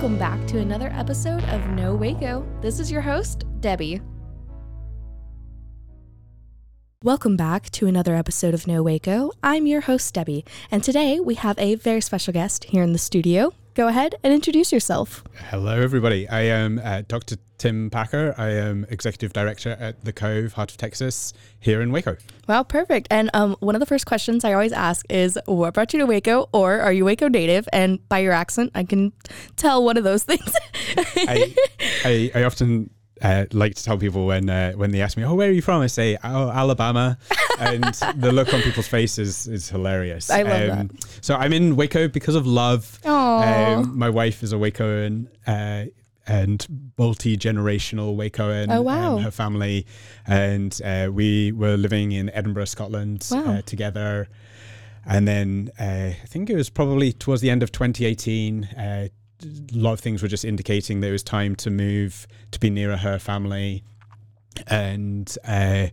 Welcome back to another episode of No Waco. This is your host, Debbie. Welcome back to another episode of No Waco. I'm your host, Debbie, and today we have a very special guest here in the studio. Go ahead and introduce yourself. Hello, everybody. I am uh, Dr. Tim Packer. I am Executive Director at The Cove, Heart of Texas, here in Waco. Wow, perfect. And um, one of the first questions I always ask is, What brought you to Waco, or are you Waco native? And by your accent, I can tell one of those things. I, I, I often uh, like to tell people when uh, when they ask me, "Oh, where are you from?" I say, "Oh, Alabama," and the look on people's faces is hilarious. I love um, that. So I'm in Waco because of love. Um, my wife is a Wacoan. Uh, and multi generational Wacoan. Oh wow! her family, and uh, we were living in Edinburgh, Scotland, uh, wow. together. And then uh, I think it was probably towards the end of 2018 a lot of things were just indicating that it was time to move to be nearer her family. And uh,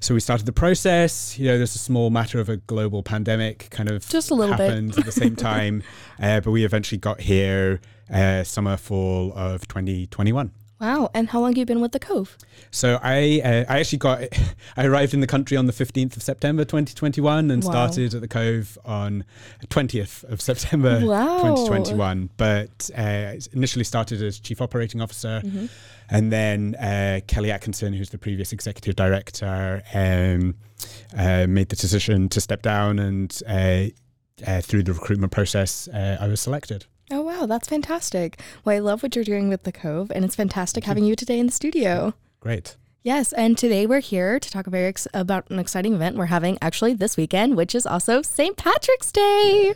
so we started the process. You know there's a small matter of a global pandemic kind of just a little happened bit at the same time. Uh, but we eventually got here uh, summer fall of 2021 Wow. And how long have you been with the Cove? So I uh, I actually got I arrived in the country on the 15th of September 2021 and wow. started at the Cove on 20th of September wow. 2021. But uh, initially started as chief operating officer, mm-hmm. and then uh, Kelly Atkinson, who's the previous executive director, um, uh, made the decision to step down, and uh, uh, through the recruitment process, I was selected. Oh, wow. That's fantastic. Well, I love what you're doing with The Cove, and it's fantastic having you today in the studio. Great. Yes, and today we're here to talk very ex- about an exciting event we're having actually this weekend, which is also St. Patrick's Day.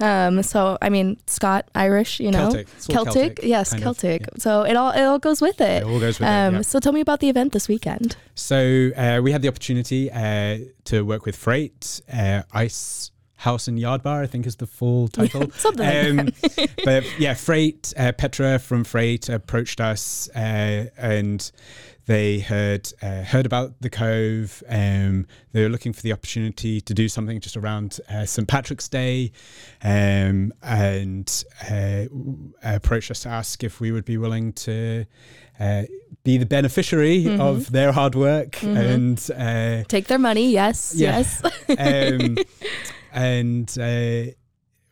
Um, so I mean, Scott, Irish, you know, Celtic, Celtic, Celtic yes, Celtic. Of, yeah. So it all it all goes with it. It all goes with um, it. Yeah. So tell me about the event this weekend. So uh, we had the opportunity uh, to work with Freight, uh, Ice House and Yard Bar, I think is the full title. Something um, but yeah, Freight, uh, Petra from Freight approached us uh, and they had uh, heard about the Cove. Um, they were looking for the opportunity to do something just around uh, St. Patrick's Day um, and uh, approached us to ask if we would be willing to uh, be the beneficiary mm-hmm. of their hard work mm-hmm. and take their money. Yes, yeah. yes. and uh,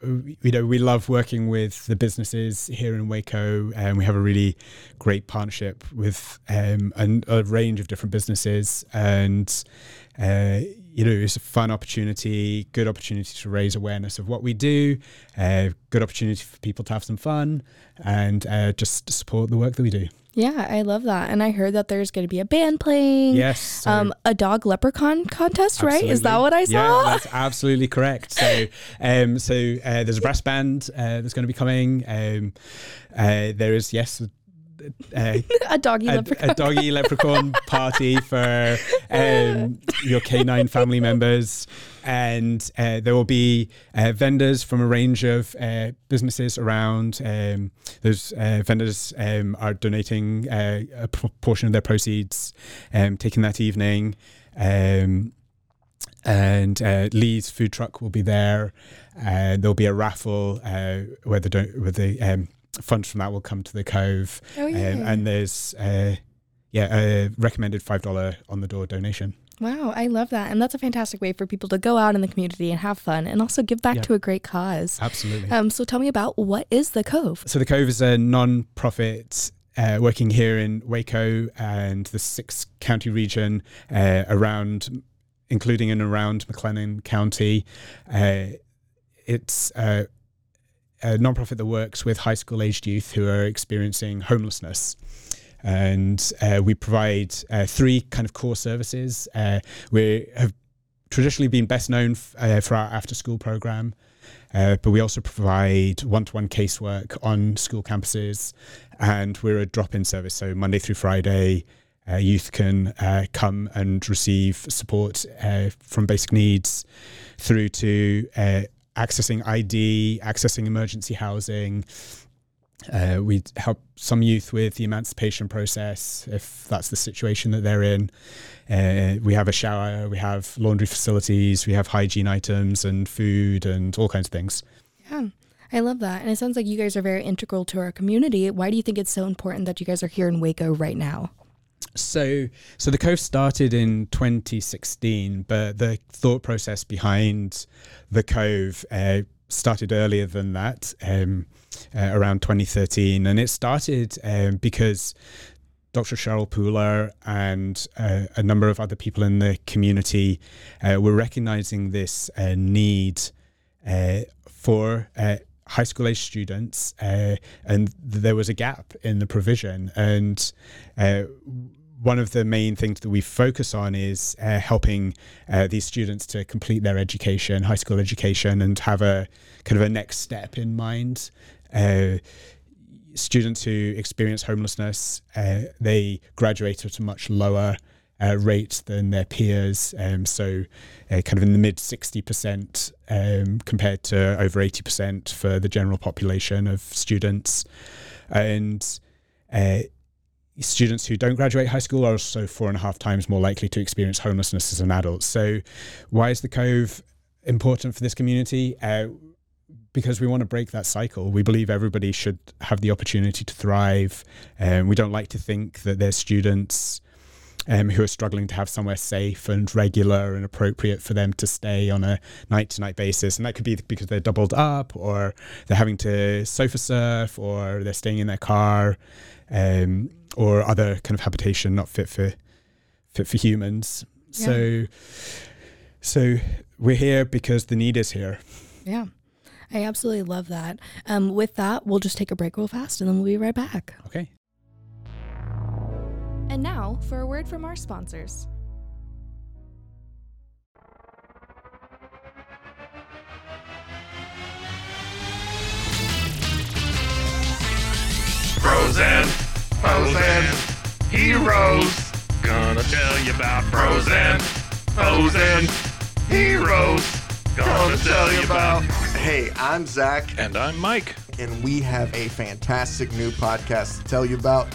you know we love working with the businesses here in Waco, and we have a really great partnership with um, a, range of different businesses, and uh, you know it's a fun opportunity, good opportunity to raise awareness of what we do, uh, good opportunity for people to have some fun, and uh, just support the work that we do. Yeah, I love that. And I heard that there's going to be a band playing. Yes. Um, a dog leprechaun contest, absolutely. right? Is that what I saw? Yeah, that's absolutely correct. So, um, so uh, there's a brass band uh, that's going to be coming. Um, uh, there is yes uh, a doggy a, leprechaun. A doggy leprechaun party for um, your canine family members. And uh, there will be uh, vendors from a range of uh, businesses around. Um, those uh, vendors um, are donating uh, a portion of their proceeds, um, taking that evening. Um, and Lee's food truck will be there. there'll be a raffle where the, where the um, funds from that will come to the Cove. Oh, yeah. Um, and there's, uh, yeah, a recommended $5 on the door donation. Wow, I love that. And that's a fantastic way for people to go out in the community and have fun and also give back yeah. to a great cause. Absolutely. Um, so tell me about what is the Cove? So the Cove is a non-profit uh, working here in Waco and the six county region uh, around, including and around McLennan County. Uh, it's uh, a nonprofit that works with high school aged youth who are experiencing homelessness. And uh, we provide uh, three kind of core services. Uh, we have traditionally been best known f- uh, for our after school program. Uh, but we also provide one to one casework on school campuses, and we're a drop in service. So, Monday through Friday, uh, youth can uh, come and receive support uh, from basic needs through to accessing ID, accessing emergency housing. Uh, we help some youth with the emancipation process if that's the situation that they're in. Uh, we have a shower, we have laundry facilities, we have hygiene items and food and all kinds of things. Yeah. I love that. And it sounds like you guys are very integral to our community. Why do you think it's so important that you guys are here in Waco right now? So, so the Cove started in 2016, but the thought process behind the Cove uh, started earlier than that, um, uh, around 2013, and it started um, because Dr. Cheryl Pooler and uh, a number of other people in the community uh, were recognizing this uh, need uh, for uh, high school age students, and there was a gap in the provision. And one of the main things that we focus on is uh, helping uh, these students to complete their education, high school education, and have a kind of a next step in mind. Uh, students who experience homelessness, uh, they graduate at a much lower uh, rate than their peers. Um, so, uh, kind of in the mid 60% um, compared to over 80% for the general population of students. And students who don't graduate high school are also four and a half times more likely to experience homelessness as an adult. So, why is the Cove important for this community? Uh, because we want to break that cycle. We believe everybody should have the opportunity to thrive. And um, we don't like to think that there's students um, who are struggling to have somewhere safe and regular and appropriate for them to stay on a night to night basis. And that could be because they're doubled up or they're having to sofa surf or they're staying in their car. Um, or other kind of habitation not fit for fit for humans. Yeah. So so we're here because the need is here. Yeah. I absolutely love that. Um, with that, we'll just take a break real fast and then we'll be right back. Okay. And now for a word from our sponsors. Frozen Pros and heroes. Gonna tell you about pros and pros and heroes. Gonna tell you about. Hey, I'm Zach. And I'm Mike. And we have a fantastic new podcast to tell you about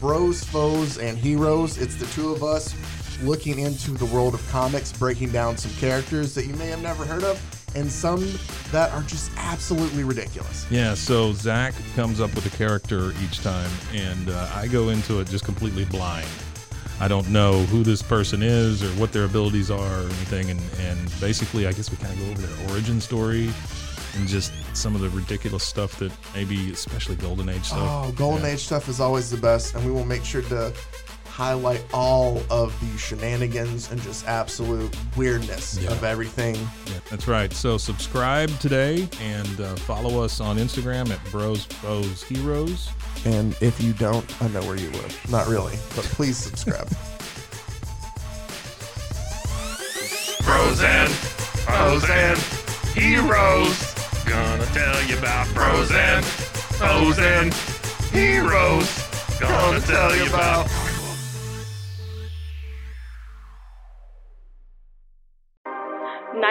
Bros, Foes, and Heroes. It's the two of us looking into the world of comics, breaking down some characters that you may have never heard of and some that are just absolutely ridiculous. Yeah, so Zach comes up with a character each time, and uh, I go into it just completely blind. I don't know who this person is or what their abilities are or anything, and, and basically, I guess we kind of go over their origin story and just some of the ridiculous stuff that maybe, especially Golden Age stuff. Oh, Golden yeah. Age stuff is always the best, and we will make sure to highlight all of the shenanigans and just absolute weirdness yeah. of everything. Yeah, that's right. So subscribe today and uh, follow us on Instagram at Bros Bros Heroes. And if you don't, I know where you live. Not really, but please subscribe. Frozen, and Heroes. Gonna tell you about Frozen, and Heroes. Gonna tell you about.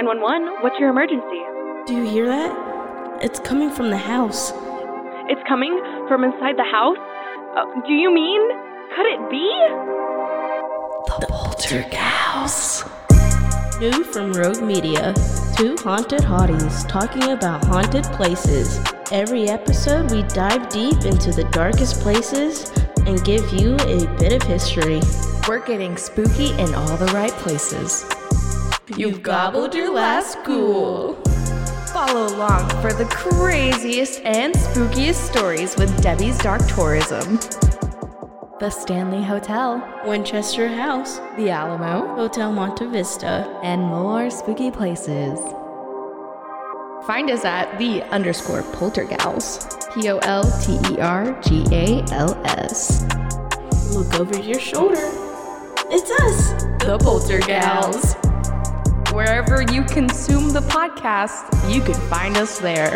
911, what's your emergency? Do you hear that? It's coming from the house. It's coming from inside the house? Uh, do you mean? Could it be? The Poltergeist. New from Rogue Media. Two haunted hotties talking about haunted places. Every episode, we dive deep into the darkest places and give you a bit of history. We're getting spooky in all the right places. You've gobbled your last ghoul. Follow along for the craziest and spookiest stories with Debbie's Dark Tourism. The Stanley Hotel, Winchester House, The Alamo, Hotel Monte Vista, and more spooky places. Find us at the underscore poltergals. P O L T E R G A L S. Look over your shoulder. It's us, the Poltergals. Wherever you consume the podcast, you can find us there.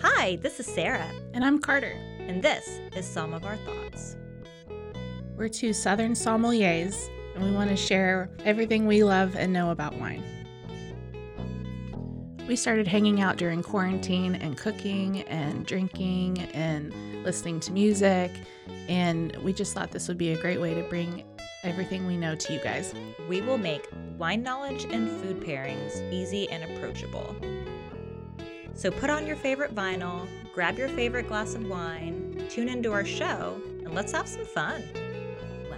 Hi, this is Sarah, And I'm Carter. and this is some of our thoughts. We're two Southern sommeliers, and we want to share everything we love and know about wine. We started hanging out during quarantine and cooking and drinking and listening to music, and we just thought this would be a great way to bring everything we know to you guys. We will make wine knowledge and food pairings easy and approachable. So put on your favorite vinyl, grab your favorite glass of wine, tune into our show, and let's have some fun.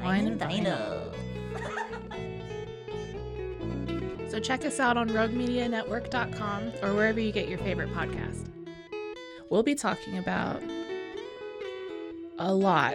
Wine and vinyl. So check us out on roguemedianetwork.com or wherever you get your favorite podcast. We'll be talking about a lot.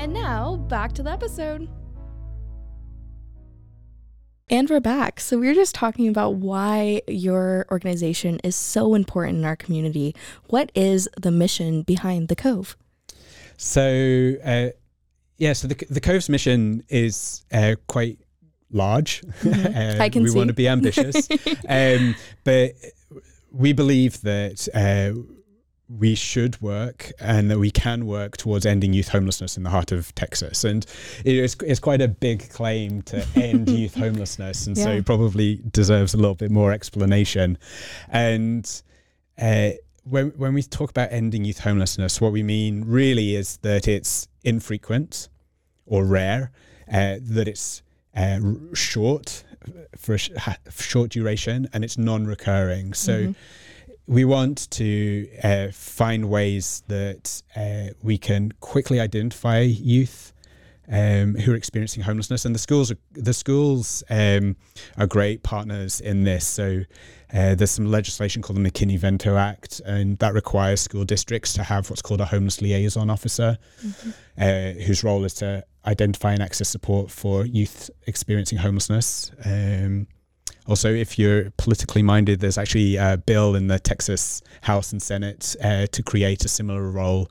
And now back to the episode. And we're back. So, we were just talking about why your organization is so important in our community. What is the mission behind the Cove? So, uh, yeah, so the, the Cove's mission is uh, quite large. Mhm. I can we see. want to be ambitious. um, but we believe that uh, we should work and that we can work towards ending youth homelessness in the heart of Texas. And it is, it's quite a big claim to end youth homelessness. And so Yeah. it probably deserves a little bit more explanation. And uh, when, when we talk about ending youth homelessness, what we mean really is that it's infrequent or rare, uh, that it's uh, short for a sh- short duration, and it's non-recurring. So Mhm. We want to uh, find ways that uh, we can quickly identify youth um, who are experiencing homelessness, and the schools are, the schools um, are great partners in this. So uh, there's some legislation called the McKinney-Vento Act, and that requires school districts to have what's called a homeless liaison officer, uh, whose role is to identify and access support for youth experiencing homelessness. Um, also, if you're politically minded, there's actually a bill in the Texas House and Senate uh, to create a similar role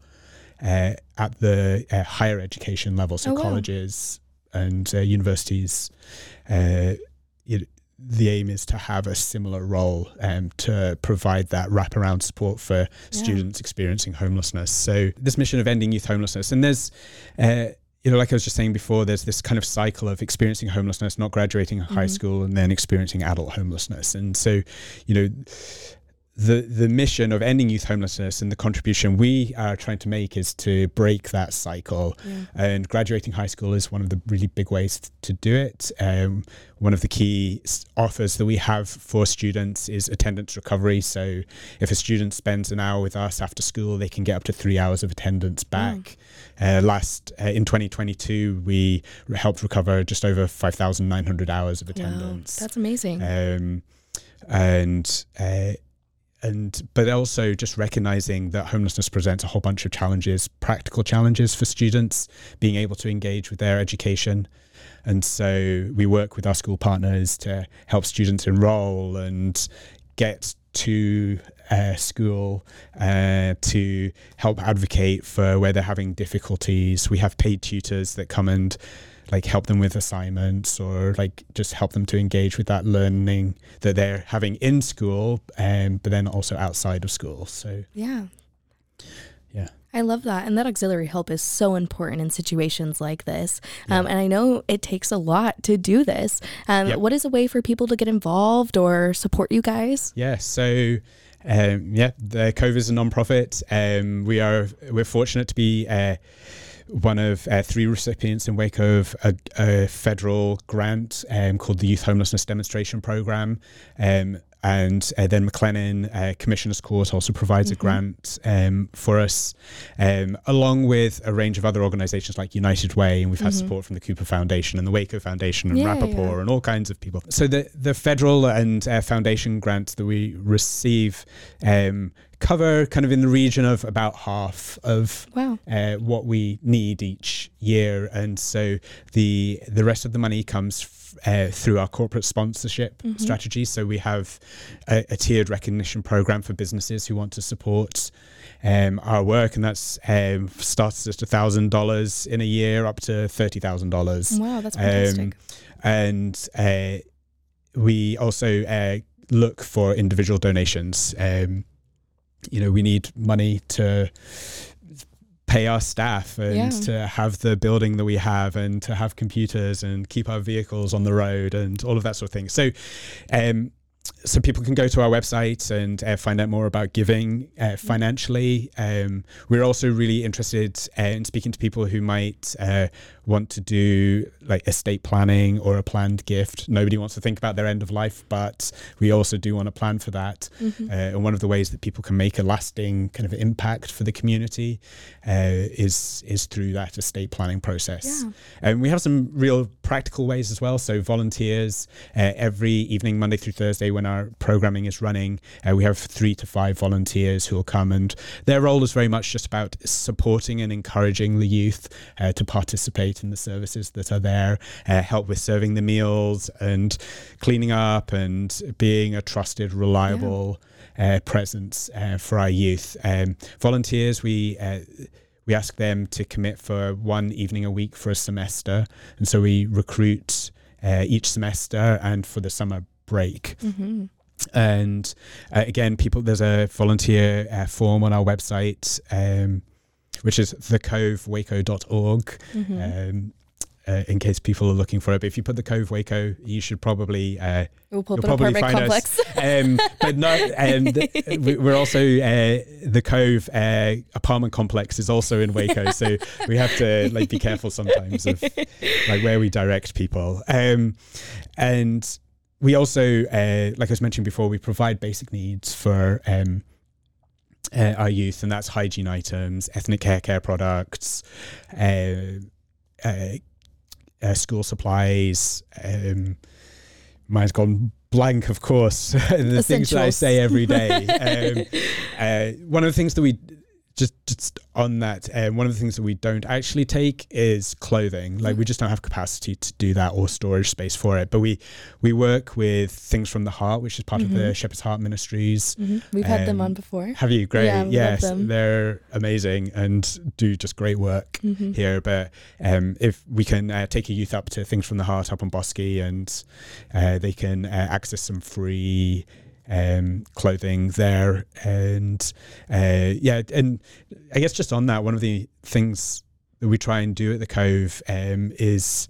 uh, at the uh, higher education level, so Oh, wow. colleges and uh, universities. Uh, it, the aim is to have a similar role um, to provide that wraparound support for students experiencing homelessness. So this mission of ending youth homelessness, and there's, uh, you know, like I was just saying before, there's this kind of cycle of experiencing homelessness, not graduating high Mhm. school, and then experiencing adult homelessness. And so, you know, the the mission of ending youth homelessness and the contribution we are trying to make is to break that cycle. Yeah. And graduating high school is one of the really big ways to do it. Um, one of the key offers that we have for students is attendance recovery. So if a student spends an hour with us after school, they can get up to three hours of attendance back. Uh, last uh, in 2022, we helped recover just over 5,900 hours of Wow, attendance that's amazing. um, and uh, and but also just recognizing that homelessness presents a whole bunch of challenges, practical challenges for students being able to engage with their education. And so we work with our school partners to help students enroll and get to uh, school uh, to help advocate for where they're having difficulties. We have paid tutors that come and like help them with assignments or like just help them to engage with that learning that they're having in school um, but then also outside of school so Yeah. yeah I love that. And that auxiliary help is so important in situations like this. Um, and I know it takes a lot to do this. Um, Yep. What is a way for people to get involved or support you guys? Yeah, so um, yeah, the Cove is a non-profit. Um, we are we're fortunate to be uh, one of uh, three recipients in Waco of a, a federal grant um, called the Youth Homelessness Demonstration Program. Um, and uh, then McLennan uh, Commissioners Court also provides Mhm. a grant um, for us, um, along with a range of other organisations like United Way, and we've had Mhm. support from the Cooper Foundation and the Waco Foundation and Yeah, Rappaport yeah. and all kinds of people. So the the federal and uh, foundation grants that we receive um, cover kind of in the region of about half of Wow. uh, what we need each year, and so the the rest of the money comes. F- uh, through our corporate sponsorship Mhm. strategy. So we have a, a tiered recognition program for businesses who want to support um, our work, and that's um, starts at thousand dollars in a year up to thirty thousand dollars. Wow, that's fantastic. Um, and uh, we also uh, look for individual donations. Um, you know, we need money to pay our staff and Yeah. to have the building that we have and to have computers and keep our vehicles on the road and all of that sort of thing. So, um, so people can go to our website and uh, find out more about giving uh, financially. Um, we're also really interested uh, in speaking to people who might uh, want to do like estate planning or a planned gift. Nobody wants to think about their end of life, but we also do want to plan for that. Mhm. Uh, and one of the ways that people can make a lasting kind of impact for the community uh, is is through that estate planning process. Yeah. And we have some real practical ways as well. So volunteers uh, every evening, Monday through Thursday, when our programming is running, uh, we have three to five volunteers who will come, and their role is very much just about supporting and encouraging the youth uh, to participate in the services that are there, uh, help with serving the meals and cleaning up, and being a trusted, reliable. Uh, presence uh, for our youth. Um, volunteers, we uh, we ask them to commit for one evening a week for a semester, and so we recruit uh, each semester and for the summer break. hmm And uh, again, people, there's a volunteer uh, form on our website, um, which is thecovewaco.org. Mhm. Um, uh, in case people are looking for it, but if you put the Cove Waco, you should probably uh, We'll you'll probably find complex. us. Um, but no, um, th- we- we're also uh, the Cove uh, apartment complex is also in Waco, so we have to like be careful sometimes of like where we direct people. Um, and we also, uh, like I was mentioning before, we provide basic needs for. Um, uh, our youth, and that's hygiene items, ethnic hair care products, uh, uh, uh, school supplies. Um, mine's gone blank, of course. the things that I say every day. um, uh, one of the things that we just just on that, um, one of the things that we don't actually take is clothing. Like we just don't have capacity to do that or storage space for it. But we we work with Things from the Heart, which is part of the Mhm. Shepherd's Heart Ministries. Mhm. We've had them Um, on before. Have you? Great. Yeah, yes, they're amazing and do just great work Mhm. here. But um, if we can uh, take a youth up to Things from the Heart up on Bosque, and uh, they can uh, access some free um, clothing there. And uh, yeah, and I guess just on that, one of the things that we try and do at the Cove um, is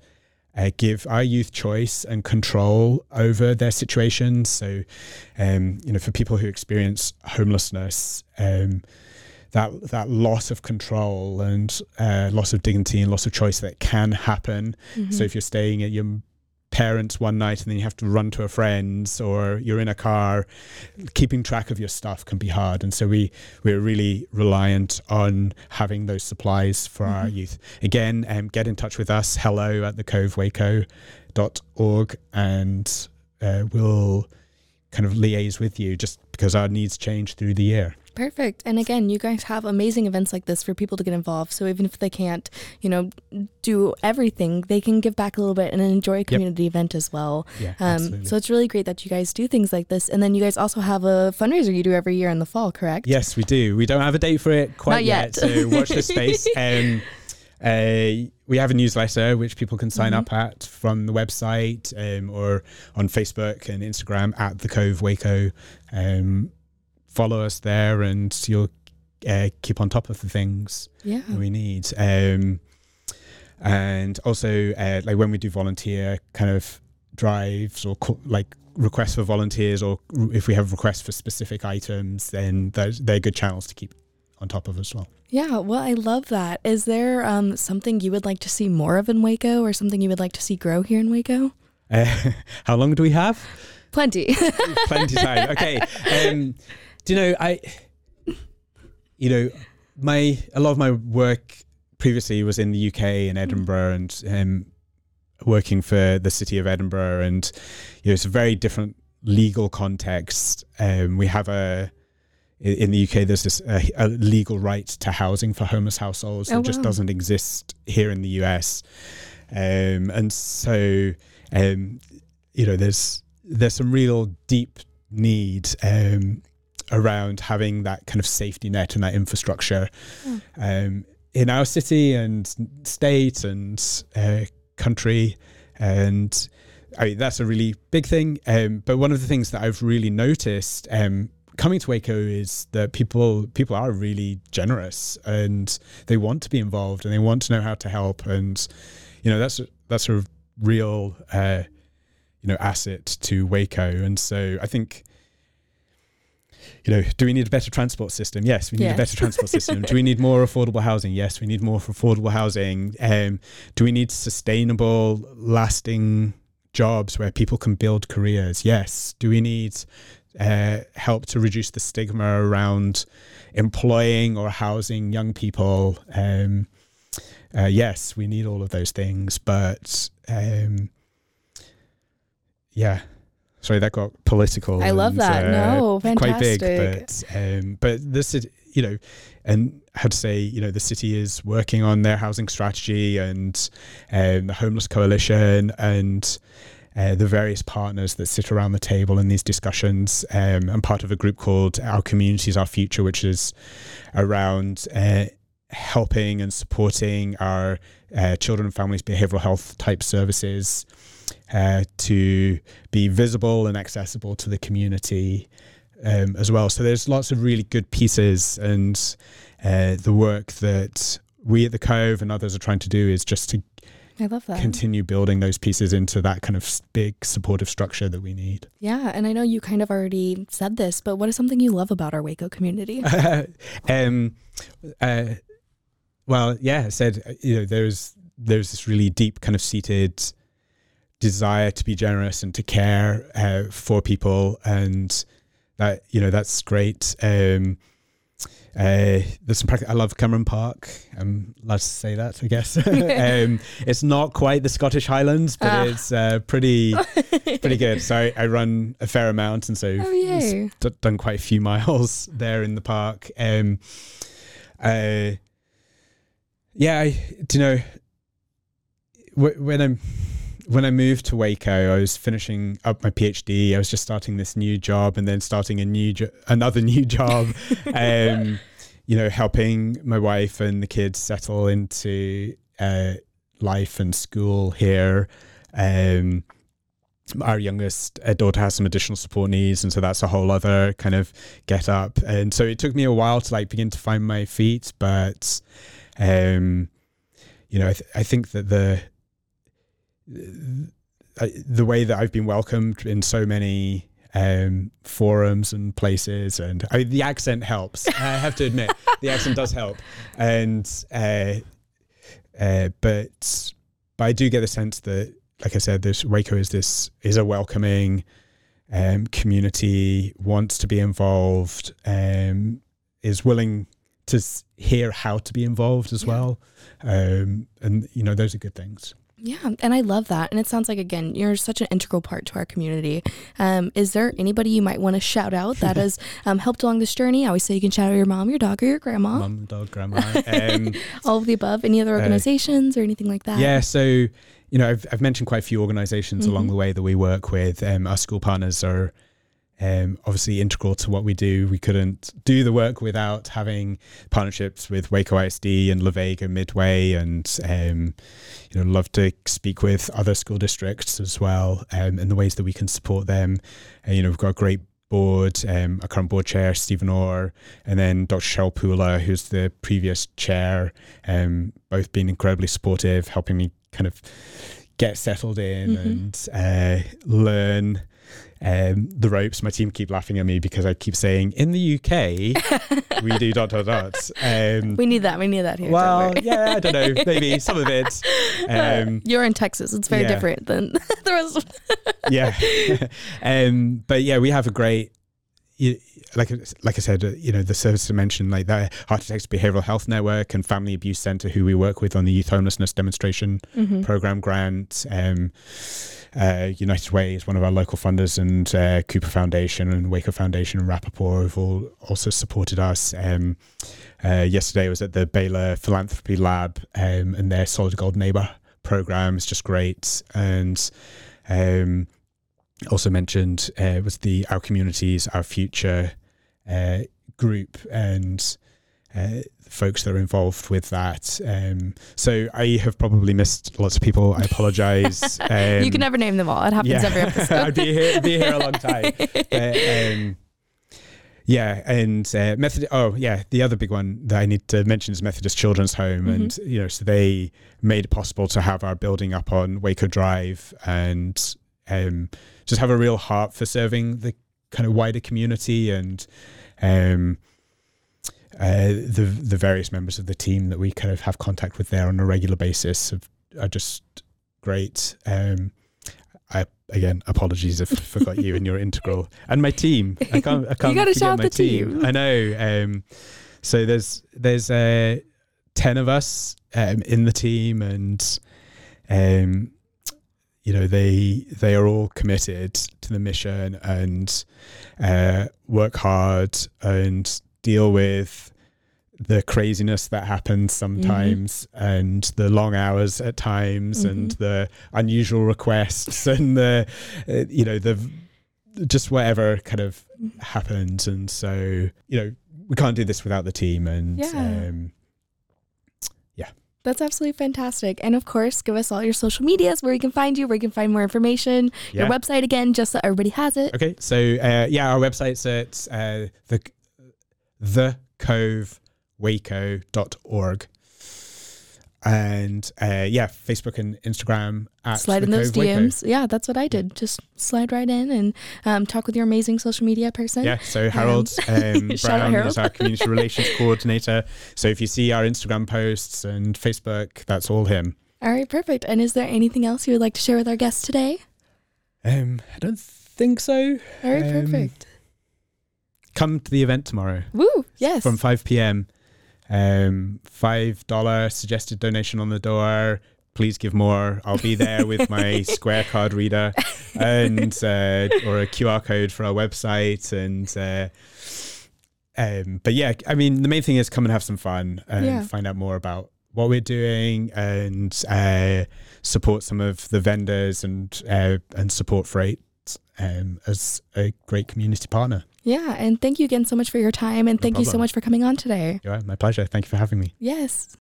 uh, give our youth choice and control over their situations. So, um, you know, for people who experience homelessness, um, that that loss of control and uh, loss of dignity and loss of choice that can happen. Mhm. So if you're staying at your parents one night and then you have to run to a friend's or you're in a car keeping track of your stuff can be hard. And so we we're really reliant on having those supplies for our Mhm. youth. Again um, get in touch with us hello at the covewaco.org and uh, we'll kind of liaise with you just because our needs change through the year Perfect. And again, you guys have amazing events like this for people to get involved. So even if they can't, you know, do everything, they can give back a little bit and enjoy a community event as well. Yeah, um, absolutely. so it's really great that you guys do things like this. And then you guys also have a fundraiser you do every year in the fall, correct? Yes, we do. We don't have a date for it quite Not yet. so watch the space. Um, uh, we have a newsletter which people can sign Mhm. up at from the website um, or on Facebook and Instagram at the Cove Waco. Um, follow us there, and you'll uh, keep on top of the things Yeah. that we need. Um, and also, uh, like when we do volunteer kind of drives or co- like requests for volunteers, or if we have requests for specific items, then those, they're good channels to keep on top of as well. Yeah, well, I love that. Is there um, something you would like to see more of in Waco or something you would like to see grow here in Waco? Uh, how long do we have? plenty. plenty time. Okay. Um, do you know I? You know, my a lot of my work previously was in the UK in Edinburgh and um, working for the city of Edinburgh, and you know, it's a very different legal context. Um, we have a in the UK, there's this uh, a legal right to housing for homeless households that Oh, just doesn't exist here in the US, um, and so um, you know, there's there's some real deep need um, around having that kind of safety net and that infrastructure Mm. um, in our city and state and uh, country, and I mean, that's a really big thing. Um, but one of the things that I've really noticed um, coming to Waco is that people people are really generous and they want to be involved and they want to know how to help, and you know that's that's a real uh, you know asset to Waco. And so I think you know, do we need a better transport system? Yes, we need Yes. a better transport system. do we need more affordable housing? Yes, we need more affordable housing. Um, do we need sustainable, lasting jobs where people can build careers? Yes. Do we need uh, help to reduce the stigma around employing or housing young people? Um, uh, yes, we need all of those things, but um, yeah. Sorry, that got political. I love that. uh, No, quite big, but um, but this is you know, and how to say you know the city is working on their housing strategy and um, the homeless coalition and. Uh, the various partners that sit around the table in these discussions. Um, I'm part of a group called Our Communities, Our Future, which is around uh, helping and supporting our uh, children and families behavioral health type services uh, to be visible and accessible to the community um, as well. So there's lots of really good pieces, and uh, the work that we at the Cove and others are trying to do is just to I love that. continue building those pieces into that kind of big supportive structure that we need. Yeah, and I know you kind of already said this, but what is something you love about our Waco community? um, uh, well, yeah, I said uh, you know there's there's this really deep kind of seated desire to be generous and to care uh, for people, and that you know that's great. Um, uh, there's some practic- I love Cameron Park. I'm allowed to say that, I guess. um, it's not quite the Scottish Highlands, but Ah. it's uh, pretty pretty good. So I, I run a fair amount, and so Oh, d- done quite a few miles there in the park. Um, uh, yeah, I, do you know wh- when I'm when I moved to Waco, I was finishing up my PhD. I was just starting this new job, and then starting a new jo- another new job. um, you know, helping my wife and the kids settle into uh, life and school here. Um, our youngest uh, daughter has some additional support needs, and so that's a whole other kind of get up. And so it took me a while to like begin to find my feet, but um, you know, I, th- I think that the the way that I've been welcomed in so many um, forums and places, and I the accent helps. I have to admit, the accent does help, and uh, uh, but but I do get the sense that, like I said, this Waco is this is a welcoming um, community, wants to be involved, um, is willing to hear how to be involved as well, um, and you know those are good things. Yeah, and I love that. And it sounds like again, you're such an integral part to our community. Um, is there anybody you might want to shout out that has um, helped along this journey? I always say you can shout out your mom, your dog, or your grandma. Mum, dog, grandma. Um, All of the above. Any other Uh, organizations or anything like that? Yeah, so you know, I've I've mentioned quite a few organisations along Mhm. the way that we work with. Um, our school partners are um, obviously integral to what we do. We couldn't do the work without having partnerships with Waco ISD and La Vega Midway, and um, you know, love to speak with other school districts as well, um, and the ways that we can support them. And, you know, we've got a great board, um, our current board chair, Stephen Orr, and then Dr. Cheryl Pooler, who's the previous chair, um, both been incredibly supportive, helping me kind of get settled in Mhm. and uh, learn um, the ropes. My team keep laughing at me because I keep saying in the UK we do dot dot dot. Um, We need that. We need that here. well, yeah, I don't know, maybe some of it. Um, You're in Texas. It's very yeah. different than the rest of yeah, um, but yeah, we have a great. Like like I said, you know the service dimension, like the Heart of Texas Behavioral Health Network and Family Abuse Centre, who we work with on the Youth Homelessness Demonstration Mhm. Program grant. Um, uh, United Way is one of our local funders, and uh, Cooper Foundation and Waco Foundation and Rappaport have all also supported us. Um, uh, yesterday I was at the Baylor Philanthropy Lab, um, and their Solid Gold Neighbor program is just great. And um, also mentioned uh, was the Our Communities, Our Future uh, group, and uh, the folks that are involved with that. Um, so I have probably missed lots of people. I apologize. Um, you can never name them all. It happens yeah. every episode. I'd be here, be here a long time. But, um, yeah, and uh, Method. Oh, yeah. The other big one that I need to mention is Methodist Children's Home, and Mhm. you know, so they made it possible to have our building up on Waco Drive, and um, just have a real heart for serving the kind of wider community, and um, uh, the the various members of the team that we kind of have contact with there on a regular basis have, are just great. Um, I again apologies if I forgot you and your integral and my team. I can't. I can't. gotta shout the team. I know. Um, so there's there's uh, ten of us um, in the team, and um, you know they they are all committed to the mission and uh, work hard and deal with the craziness that happens sometimes and the long hours at times and the unusual requests and the uh, you know the just whatever kind of happens. And so you know we can't do this without the team and Yeah. um That's absolutely fantastic. And of course, give us all your social medias where we can find you, where you can find more information. Your website again, just so everybody has it. Okay, so uh, yeah, our website's at uh, the thecovewaco.org. And uh, yeah, Facebook and Instagram at slide in those. DMs. Yeah, that's what I did. Just slide right in and um, talk with your amazing social media person. Yeah, so Harold um, Shout Brown Harold. is our community relations coordinator. So if you see our Instagram posts and Facebook, that's all him. All right, perfect. And is there anything else you would like to share with our guests today? Um, I don't think so. All right, Um, perfect. Come to the event tomorrow. Woo, yes. From 5 p.m. Um, $5 suggested donation on the door. Please give more. I'll be there with my Square card reader and uh, or a QR code for our website. And uh, um, but yeah, I mean, the main thing is come and have some fun and Yeah. find out more about what we're doing and uh, support some of the vendors and uh, and support Freight um, as a great community partner. Yeah, and thank you again so much for your time, and thank you so much for coming on today. Yeah, my pleasure. Thank you for having me. Yes.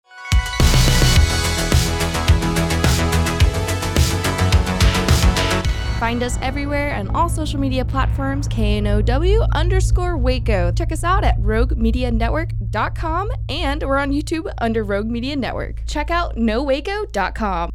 Find us everywhere on all social media platforms, KNOW underscore Waco. Check us out at roguemedianetwork.com and we're on YouTube under Rogue Media Network. Check out nowaco.com.